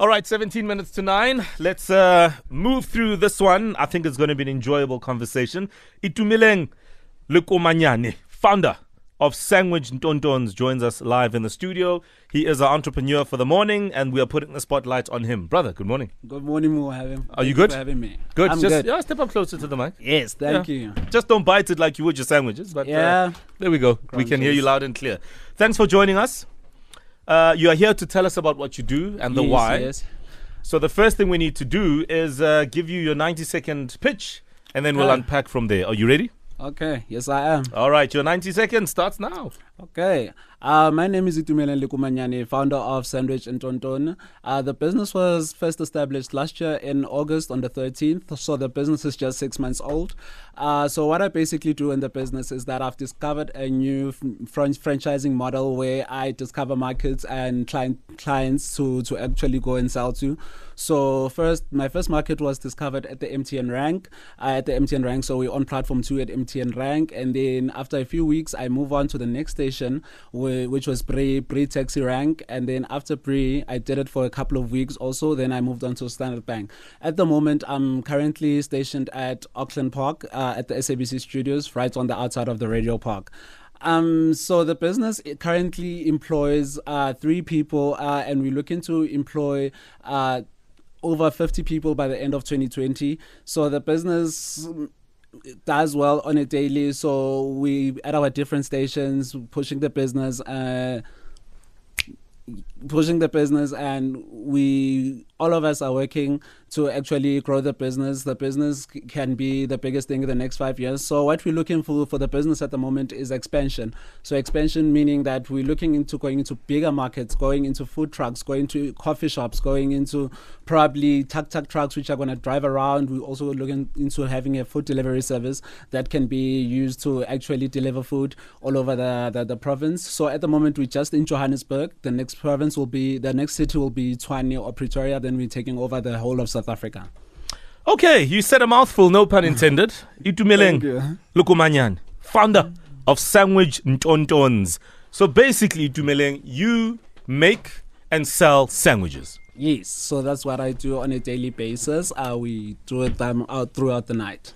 All right, 17 minutes to 9. Let's uh, move through this one. I think it's going to be an enjoyable conversation. Itumeleng Lekomanyane, founder of Sandwich Nton Ntons, joins us live in the studio. He is our entrepreneur for the morning, and we are putting the spotlight on him. Brother, good morning. Good morning, Mohave. Are you good? having me. Good. I'm Just good. Yeah, step up closer to the mic. Yes, thank Yeah. you. Just don't bite it like you would your sandwiches. But uh, Yeah. there we go. We can hear you loud and clear. Thanks for joining us. Uh, you are here to tell us about what you do and the yes, why. Yes. So the first thing we need to do is uh, give you your 90 second pitch, and then we'll unpack from there. Are you ready? Okay. Yes, I am. All right, your 90 seconds starts now. Okay. Uh, my name is Itumeleng Lekomanyane, founder of Sandwich Nton Nton. Uh, the business was first established last year in August on the 13th, so the business is just six months old. Uh, so what I basically do in the business is that I've discovered a new fran- franchising model where I discover markets and client clients to to actually go and sell to. So first, my first market was discovered at the MTN rank, uh, at the MTN rank. So we're on platform two at MTN rank, and then after a few weeks, I move on to the next station, whi- which was Bree Bree Taxi rank, and then after Bree, I did it for a couple of weeks also. Then I moved on to Standard Bank. At the moment, I'm currently stationed at Auckland Park uh, at the SABC Studios, right on the outside of the Radio Park. Um, so the business currently employs uh, three people, uh, and we're looking to employ uh, over 50 people by the end of 2020. So the business does well on a daily. So we at our different stations pushing the business. Uh, pushing the business and we all of us are working to actually grow the business. The business can be the biggest thing in the next five years. So what we're looking for for the business at the moment is expansion. So expansion meaning that we're looking into going into bigger markets going into food trucks going to coffee shops going into probably tuk tuk trucks which are going to drive around. We're also looking into having a food delivery service that can be used to actually deliver food all over the, the, the province. So at the moment we're just in johannesburg. The next province will be the next city will be tshwane or pretoria then we're taking over the whole of south africa Okay, you said a mouthful, no pun intended. Itumeleng. Lekomanyane, founder of Sandwich Nton Ntons. So basically, Itumeleng, you make and sell sandwiches. yes so that's what i do on a daily basis uh, we do it um, out throughout the night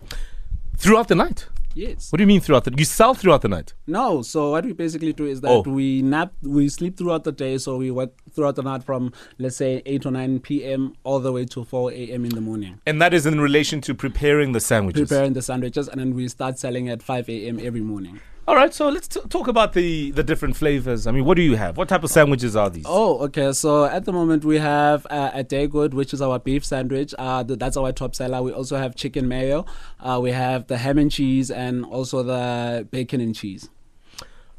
Throughout the night. Yes What do you mean throughout the You sell throughout the night? No, so what we basically do is that Oh. we nap, we sleep throughout the day, so we work throughout the night from let's say 8 or 9 p.m. all the way to 4 a.m. in the morning, And that is in relation to preparing the sandwiches. preparing the sandwiches, and then we start selling at 5 a.m. every morning. All right, so let's t- talk about the, the different flavors. I mean, what do you have? What type of sandwiches are these? Oh, okay. So at the moment we have uh, a Dagwood, which is our beef sandwich. Uh, th- that's our top seller. We also have chicken mayo. Uh, we have the ham and cheese, and also the bacon and cheese.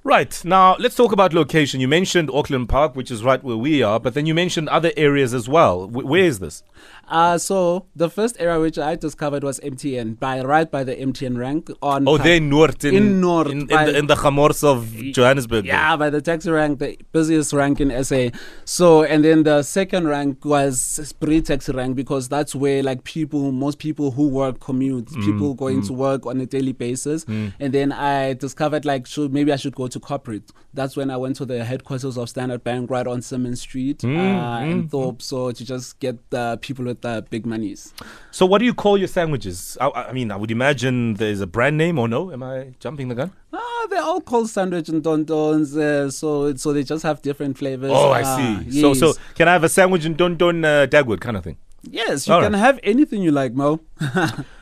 Right. Now, let's talk about location. You mentioned Auckland Park, which is right where we are, but then you mentioned other areas as well. Wh- where is this? Uh, so the first area which I discovered was MTN, by right by the MTN rank on. Oh, they're in Noord. In, In Noord, In, in, the, in the Chamors of Johannesburg. Yeah, by the taxi rank, the busiest rank in SA. So, and then the second rank was Bree taxi rank because that's where like people, most people who work commute, Mm, people going to work on a daily basis. And then I discovered like, should maybe I should go to corporate. That's when I went to the headquarters of Standard Bank right on Simmonds Street Mm, uh, in Thorpe. So to just get the people with the big monies. So, what do you call your sandwiches? I, I mean, I would imagine there's a brand name or no? Am I jumping the gun? Ah, they're all called sandwich Nton Ntons, uh, so so they just have different flavors. Oh, I Ah, see. So, so can I have a sandwich and Don Don uh, Dagwood kind of thing? Yes, you All can right. have anything you like, Mo.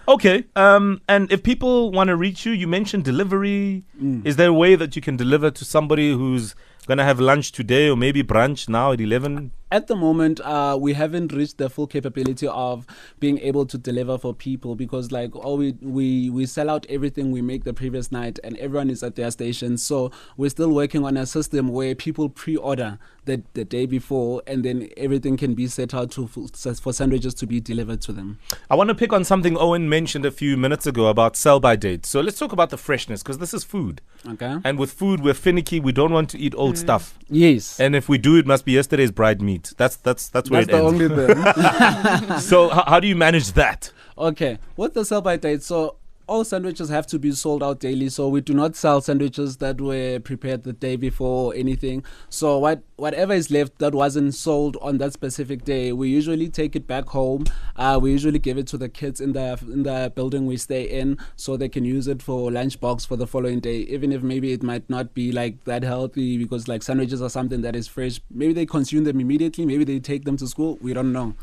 Okay. Um, and if people want to reach you, you mentioned delivery. Mm. Is there a way that you can deliver to somebody who's going to have lunch today or maybe brunch now at 11? At the moment, uh, we haven't reached the full capability of being able to deliver for people because, like, all we we we sell out everything we make the previous night, and everyone is at their station. So we're still working on a system where people pre-order the the day before, and then everything can be set out to for sandwiches to be delivered to them. I want to pick on something Owen mentioned a few minutes ago about sell by date. So let's talk about the freshness because this is food. Okay. And with food, we're finicky. We don't want to eat old mm. stuff. Yes. And if we do, it must be yesterday's braai meat. That's that's that's where That's the it ends. only thing. so h- how do you manage that? Okay, What the sell by date, so all sandwiches have to be sold out daily, so we do not sell sandwiches that were prepared the day before anything. So what whatever is left that wasn't sold on that specific day, we usually take it back home. Uh, we usually give it to the kids in the in the building we stay in, so they can use it for lunchbox for the following day. Even if maybe it might not be like that healthy, because like sandwiches are something that is fresh. Maybe they consume them immediately. Maybe they take them to school. We don't know.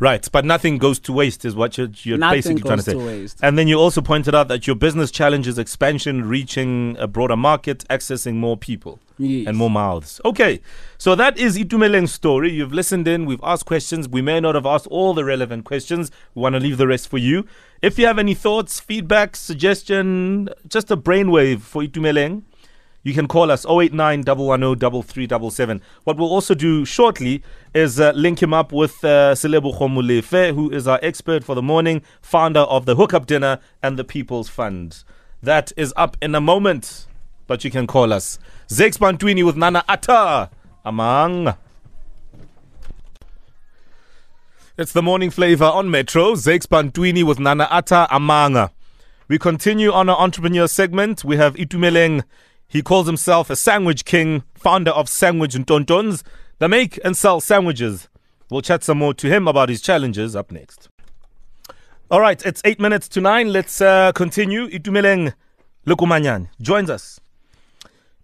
Right, but nothing goes to waste, is what you're, you're basically trying to say. to waste. And then you also pointed out that your business challenges expansion, reaching a broader market, accessing more people Yes. and more mouths. Okay, so that is Itumeleng's story. You've listened in, we've asked questions. We may not have asked all the relevant questions. We want to leave the rest for you. If you have any thoughts, feedback, suggestion, just a brainwave for Itumeleng, you can call us 089 110 3377. What we'll also do shortly is uh, link him up with uh, Selebogo Molefe, who is our expert for the morning, founder of the Hookup Dinner and the People's Fund. That is up in a moment, but you can call us. Zakes Bantwini with Nana Atta, among. It's the morning Flava on Metro. Zakes Bantwini with Nana Atta, amanga. We continue on our entrepreneur segment. We have Itumeleng. He calls himself a sandwich king, founder of Sandwich Nton Ntons. They make and sell sandwiches. We'll chat some more to him about his challenges up next. All right, it's eight minutes to nine. Let's uh, continue. Itumeleng Lekomanyane joins us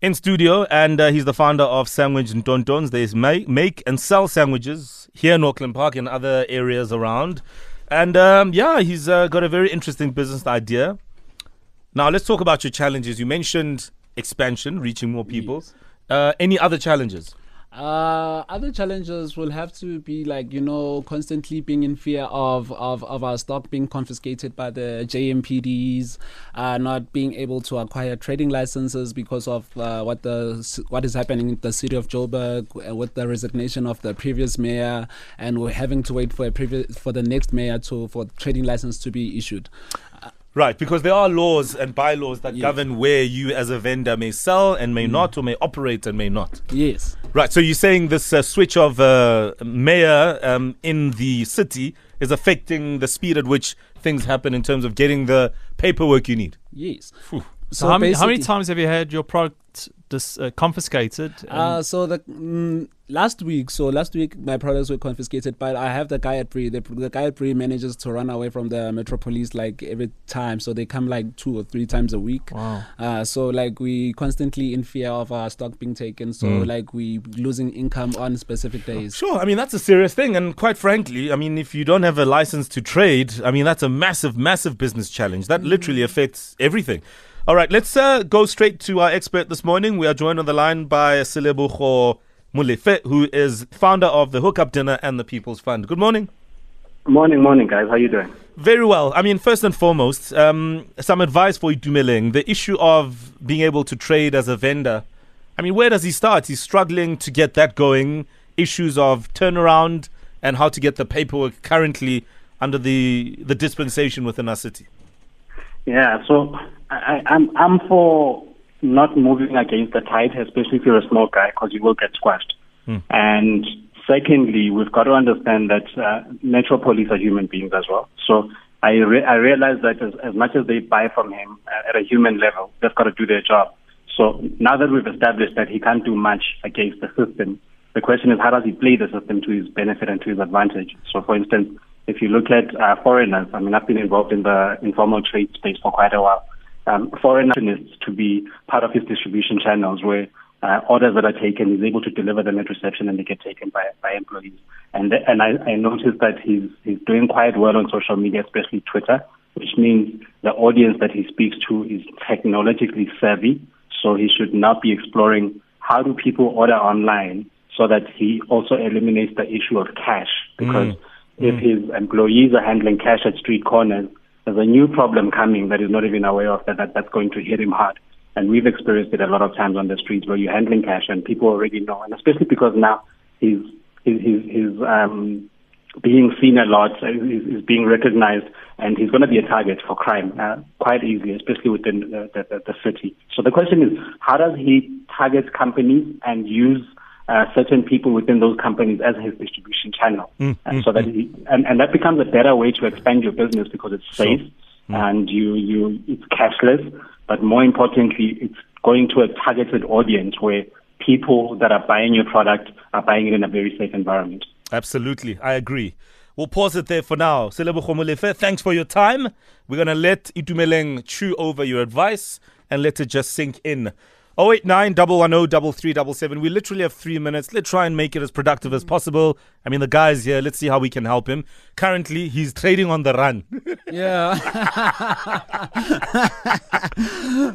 in studio, and uh, he's the founder of Sandwich Nton Ntons. They make, make and sell sandwiches here in Auckland Park and other areas around. And um, yeah, he's uh, got a very interesting business idea. Now, let's talk about your challenges. You mentioned expansion, reaching more people. Yes. Uh, any other challenges? Uh, other challenges will have to be like you know constantly being in fear of of, of our stock being confiscated by the JMPDs, uh, not being able to acquire trading licenses because of uh, what the what is happening in the city of Joburg uh, with the resignation of the previous mayor, and we're having to wait for a previous for the next mayor to for trading license to be issued. Right, because there are laws and bylaws that Yes. govern where you as a vendor may sell and may not, or may operate and may not. Yes. Right, so you're saying this uh, switch of uh, mayor um, in the city is affecting the speed at which things happen in terms of getting the paperwork you need. Yes. So, how, many, how many times have you had your product dis, uh, confiscated? Uh, so the mm, last week, so last week my products were confiscated, but I have the guy at Bree. The, the guy at Bree manages to run away from the metro police like every time. So they come like two or three times a week. wow. Uh, so like we constantly in fear of our stock being taken. So Mm. like we losing income on specific days. Sure, I mean, that's a serious thing. And quite frankly, I mean, if you don't have a license to trade, I mean, that's a massive, massive business challenge. That literally affects everything. All right, let's uh, go straight to our expert this morning. We are joined on the line by Selebogo Molefe, who is founder of the Hookup Dinner and the People's Fund. Good morning. Morning, morning, guys. How are you doing? Very well. I mean, first and foremost, um, some advice for Itumeleng. The issue of being able to trade as a vendor. I mean, where does he start? He's struggling to get that going. Issues of turnaround and how to get the paperwork currently under the the dispensation within our city. Yeah. So I, I'm I'm for not moving against the tide, especially if you're a small guy, because you will get squashed. Hmm. And secondly, we've got to understand that uh, metro police are human beings as well. So I re- I realize that as, as much as they buy from him uh, at a human level, they've got to do their job. So now that we've established that he can't do much against the system, the question is how does he play the system to his benefit and to his advantage? So, for instance, if you look at uh, foreigners, I mean, I've been involved in the informal trade space for quite a while. Um, foreigners to be part of his distribution channels where uh, orders that are taken, he's able to deliver them at reception and they get taken by, by employees. And and I, I noticed that he's he's doing quite well on social media, especially Twitter, which means the audience that he speaks to is technologically savvy. So he should not be exploring how do people order online so that he also eliminates the issue of cash because if his employees are handling cash at street corners, there's a new problem coming that he's not even aware of that, that that's going to hit him hard. And we've experienced it a lot of times on the streets where you're handling cash and people already know, and especially because now he's he's he's, he's um, being seen a lot, is, is being recognized, and he's going to be a target for crime uh, quite easily, especially within the, the, the city. So the question is, how does he target companies and use uh, certain people within those companies as his distribution channel, Mm, and so that he, and, and that becomes a better way to expand your business because it's Sure. safe. and you, you, it's cashless, but more importantly, it's going to a targeted audience where people that are buying your product are buying it in a very safe environment. Absolutely, I agree. We'll pause it there for now. Selebogo Molefe, thanks for your time. We're going to let Itumeleng chew over your advice and let it just sink in. 089 110 We literally have three minutes. Let's try and make it as productive as possible. I mean, the guy's here. Let's see how we can help him. Currently, he's trading on the run. Yeah.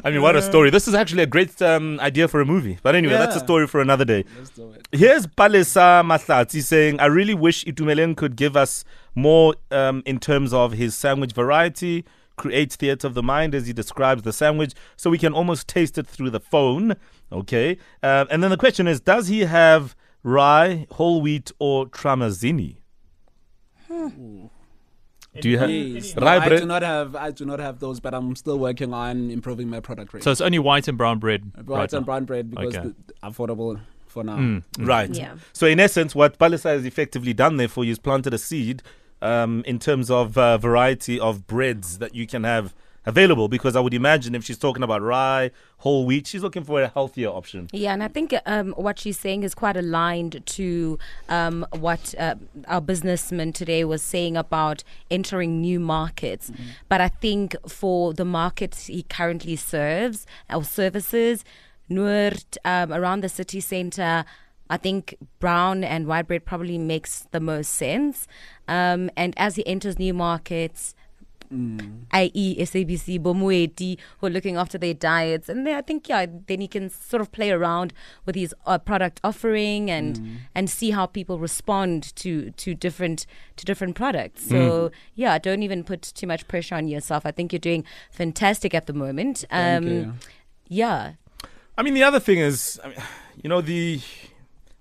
I mean, what a story. This is actually a great um, idea for a movie. But anyway, that's a story for another day. Let's do it. Here's Palesa Mahlatsi saying, I really wish Itumeleng could give us more um, in terms of his sandwich variety, create theatre of the mind as he describes the sandwich, so we can almost taste it through the phone. Okay. Uh, and then the question is, does he have rye, whole wheat, or tramezzini? Do you have Yes. No, rye I bread? do not have I do not have those, but I'm still working on improving my product range. So it's only white and brown bread. white right and now. brown bread because Okay. the, affordable for now. Mm, right. Yeah. So in essence, what Palesa has effectively done there for you is planted a seed um, in terms of uh, variety of breads that you can have available. Because I would imagine if she's talking about rye, whole wheat, she's looking for a healthier option. Yeah, and I think um, what she's saying is quite aligned to um, what uh, our businessman today was saying about entering new markets. But I think for the markets he currently serves, our services, Noord, um, around the city centre, I think brown and white bread probably makes the most sense. Um, and as he enters new markets, i.e. SABC, Bomueti, who are looking after their diets. And then I think, yeah, then he can sort of play around with his uh, product offering and and see how people respond to to different to different products. So yeah, don't even put too much pressure on yourself. I think you're doing fantastic at the moment. Um. Yeah, I mean, the other thing is, I mean, you know, the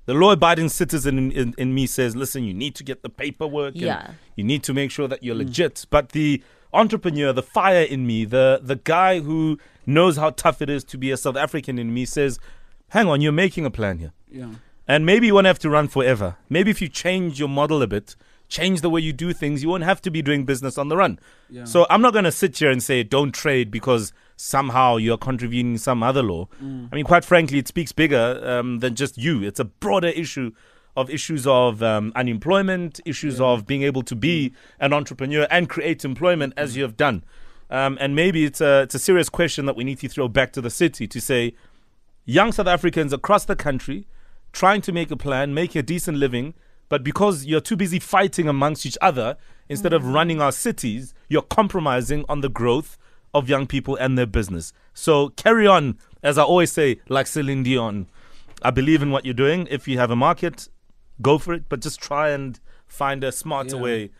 the law-abiding citizen in, in, in me says, listen, you need to get the paperwork. and Yeah. You need to make sure that you're mm. legit. But the entrepreneur, the fire in me, the the guy who knows how tough it is to be a South African in me says, hang on, you're making a plan here. Yeah. And maybe you won't have to run forever. Maybe if you change your model a bit, change the way you do things, you won't have to be doing business on the run. Yeah. So I'm not going to sit here and say don't trade because somehow you're contravening some other law. Mm. I mean, quite frankly, it speaks bigger um, than just you. It's a broader issue of issues of um, unemployment, issues of being able to be an entrepreneur and create employment as you have done. Um, and maybe it's a, it's a serious question that we need to throw back to the city to say, young South Africans across the country trying to make a plan, make a decent living, but because you're too busy fighting amongst each other instead of running our cities, you're compromising on the growth of young people and their business. So carry on, as I always say, like Celine Dion. I believe in what you're doing. If you have a market, go for it, but just try and find a smarter Yeah. way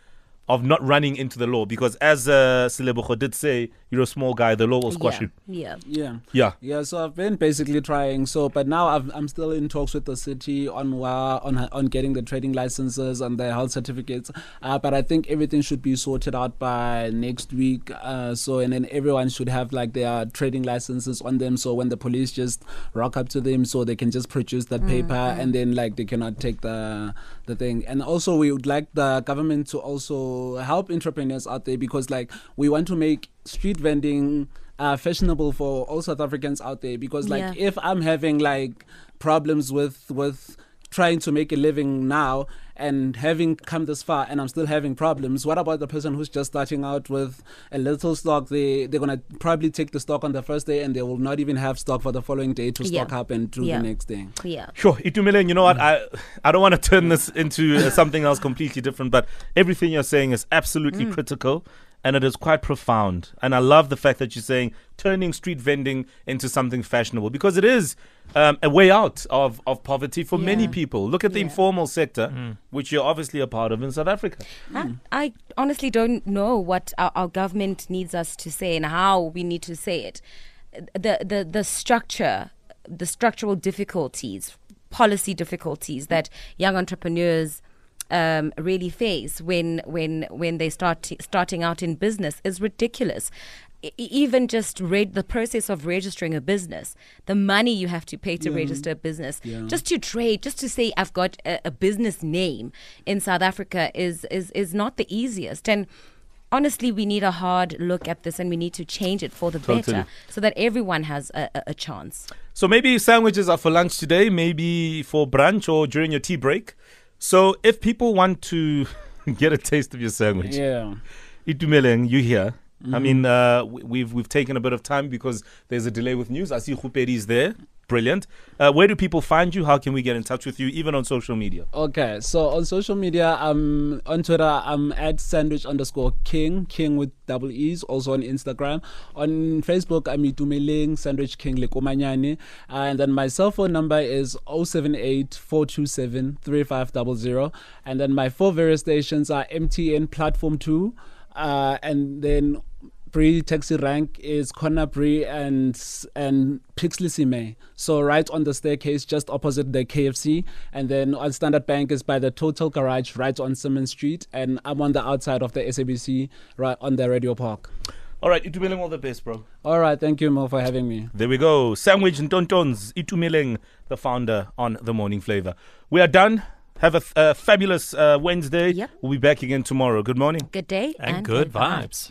of not running into the law. Because as uh, Selebogo did say, you're a small guy, the law will squash yeah, you. yeah. Yeah. Yeah. Yeah, so I've been basically trying. So, but now I've, I'm still in talks with the city on wa- on on getting the trading licenses and the health certificates. Uh, but I think everything should be sorted out by next week. Uh, so, and then everyone should have like their trading licenses on them. So when the police just rock up to them, so they can just produce that paper, and then like they cannot take the the thing. And also, we would like the government to also help entrepreneurs out there because like we want to make street vending uh, fashionable for all South Africans out there because like Yeah. if I'm having like problems with with trying to make a living now and having come this far and I'm still having problems what about the person who's just starting out with a little stock they they're gonna probably take the stock on the first day and they will not even have stock for the following day to Yeah. stock up and do Yeah. the next day Yeah. Sure, Itumeleng, you know what? I I don't want to turn this into uh, something else completely different, but everything you're saying is absolutely critical and it is quite profound. And I love the fact that you're saying turning street vending into something fashionable because it is um, a way out of, of poverty for many people. Look at the Yeah. informal sector, which you're obviously a part of in South Africa. I, I honestly don't know what our, our government needs us to say and how we need to say it. The the the structure, the structural difficulties, policy difficulties that young entrepreneurs um, really face when when when they start starting out in business is ridiculous. Even just read the process of registering a business, the money you have to pay to Yeah. register a business, Yeah. just to trade, just to say I've got a, a business name in South Africa is is is not the easiest. And honestly, we need a hard look at this and we need to change it for the Totally. better so that everyone has a, a, a chance. So maybe sandwiches are for lunch today, maybe for brunch or during your tea break. So if people want to get a taste of your sandwich, Yeah. Itumeleng, you here. Mm-hmm. I mean, uh, we- we've we've taken a bit of time because there's a delay with news. I see Khuperi is there. Brilliant. Uh, where do people find you? How can we get in touch with you, even on social media? Okay, so on social media, I'm on Twitter, I'm at sandwich underscore king, king with double E's, also on Instagram. On Facebook, I'm Itumeleng, sandwich king Lekomanyani. And then my cell phone number is 078 427 3500. And then my four various stations are MTN Platform 2, uh, and then Bree taxi rank is Corner Bree and and Pixley Seme. So right on the staircase, just opposite the KFC, and then on Standard Bank is by the Total Garage, right on Simmonds Street, and I'm on the outside of the SABC, right on the Radio Park. All right, Itumeleng, all the best, bro. All right, thank you, Mo, for having me. There we go. Sandwich Nton Ntons, Itumeleng, the founder on The Morning Flava. We are done. Have a, a fabulous uh, Wednesday. Yep. We'll be back again tomorrow. Good morning. Good day And good vibes.